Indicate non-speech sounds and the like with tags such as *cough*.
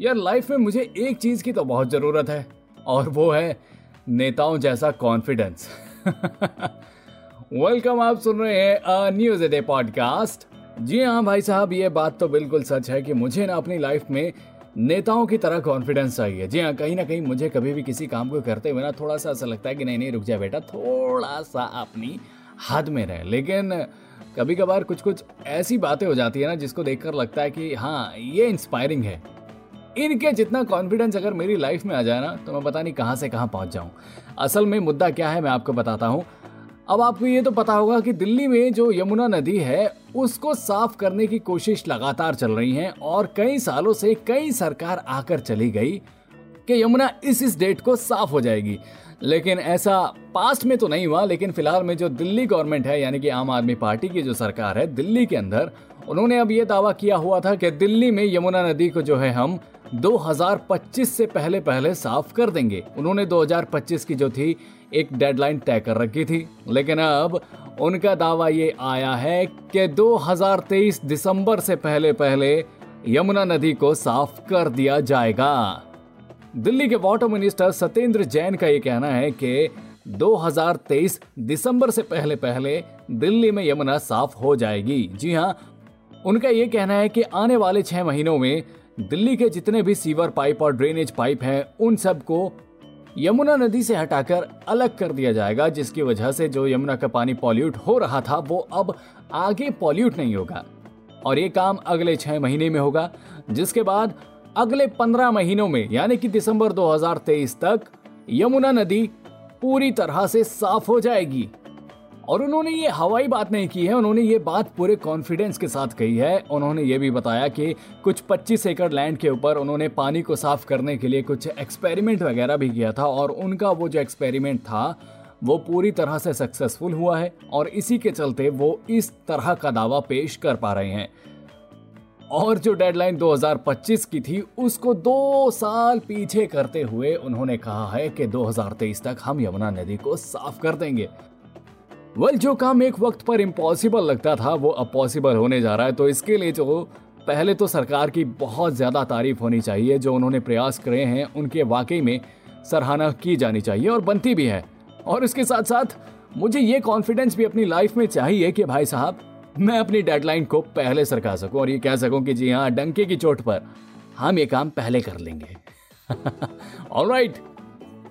यार लाइफ में मुझे एक चीज़ की तो बहुत ज़रूरत है, और वो है नेताओं जैसा कॉन्फिडेंस वेलकम *laughs* आप सुन रहे हैं न्यूज़ डे पॉडकास्ट जी हाँ भाई साहब, ये बात तो बिल्कुल सच है कि मुझे ना अपनी लाइफ में नेताओं की तरह कॉन्फिडेंस चाहिए। जी हाँ कहीं ना कहीं मुझे कभी भी किसी काम को करते हुए ना थोड़ा सा ऐसा लगता है कि नहीं नहीं, रुक जाए बेटा थोड़ा सा अपनी हद में रहे। लेकिन कभी कभार कुछ कुछ ऐसी बातें हो जाती है ना जिसको देखकर लगता है कि हाँ ये इंस्पायरिंग है। इनके जितना कॉन्फिडेंस अगर मेरी लाइफ में आ जाए ना तो मैं पता नहीं कहाँ से कहाँ पहुँच जाऊँ। असल में मुद्दा क्या है, मैं आपको बताता हूँ। अब आपको ये तो पता होगा कि दिल्ली में जो यमुना नदी है, उसको साफ़ करने की कोशिश लगातार चल रही है और कई सालों से कई सरकार आकर चली गई कि यमुना इस इस डेट को साफ़ हो जाएगी। लेकिन ऐसा पास्ट में तो नहीं हुआ, लेकिन फ़िलहाल में जो दिल्ली गवर्नमेंट है, यानी कि आम आदमी पार्टी की जो सरकार है, दिल्ली के अंदर, उन्होंने अब ये दावा किया हुआ था कि दिल्ली में यमुना नदी को जो है हम 2025 से पहले पहले साफ़ कर देंगे। उन्होंने 2025 की जो थी, एक डेडलाइन तय कर रखी थी। लेकिन अब उनका दावा ये आया है कि 2023 दिसंबर से पहले पहले यमुना नदी को साफ़ कर दिया जाएगा। दिल्ली के वाटर मिनिस्टर सत्येंद्र जैन का ये कहना है कि 2023 दिसंबर से पहले पहले दिल्ली में यमुना साफ़ हो जाएगी। जी हाँ उनका ये कहना है कि आने वाले छह महीनों में दिल्ली के जितने भी सीवर पाइप और ड्रेनेज पाइप हैं, उन सबको यमुना नदी से हटाकर अलग कर दिया जाएगा, जिसकी वजह से जो यमुना का पानी पॉल्यूट हो रहा था, वो अब आगे पॉल्यूट नहीं होगा। और ये काम अगले छह महीने में होगा, जिसके बाद अगले पंद्रह महीनों में, यानी कि दिसंबर 2023 तक, यमुना नदी पूरी तरह से साफ़ हो जाएगी। और उन्होंने ये हवाई बात नहीं की है, उन्होंने ये बात पूरे कॉन्फिडेंस के साथ कही है। उन्होंने ये भी बताया कि कुछ 25 एकड़ लैंड के ऊपर उन्होंने पानी को साफ़ करने के लिए कुछ एक्सपेरिमेंट वगैरह भी किया था और उनका वो जो एक्सपेरिमेंट था, वो पूरी तरह से सक्सेसफुल हुआ है और इसी के चलते वो इस तरह का दावा पेश कर पा रहे हैं। और जो डेडलाइन 2025 की थी, उसको दो साल पीछे करते हुए उन्होंने कहा है कि 2023 तक हम यमुना नदी को साफ़ कर देंगे। वेल जो काम एक वक्त पर इम्पॉसिबल लगता था, वो अब पॉसिबल होने जा रहा है। तो इसके लिए जो पहले तो सरकार की बहुत ज़्यादा तारीफ़ होनी चाहिए, जो उन्होंने प्रयास करे हैं, उनके वाकई में सराहना की जानी चाहिए और बनती भी है। और इसके साथ साथ मुझे ये कॉन्फिडेंस भी अपनी लाइफ में चाहिए कि भाई साहब, मैं अपनी डेडलाइन को पहले सरका सकूँ और ये कह सकूँ कि जी हाँ डंके की चोट पर हम ये काम पहले कर लेंगे। *laughs* All alright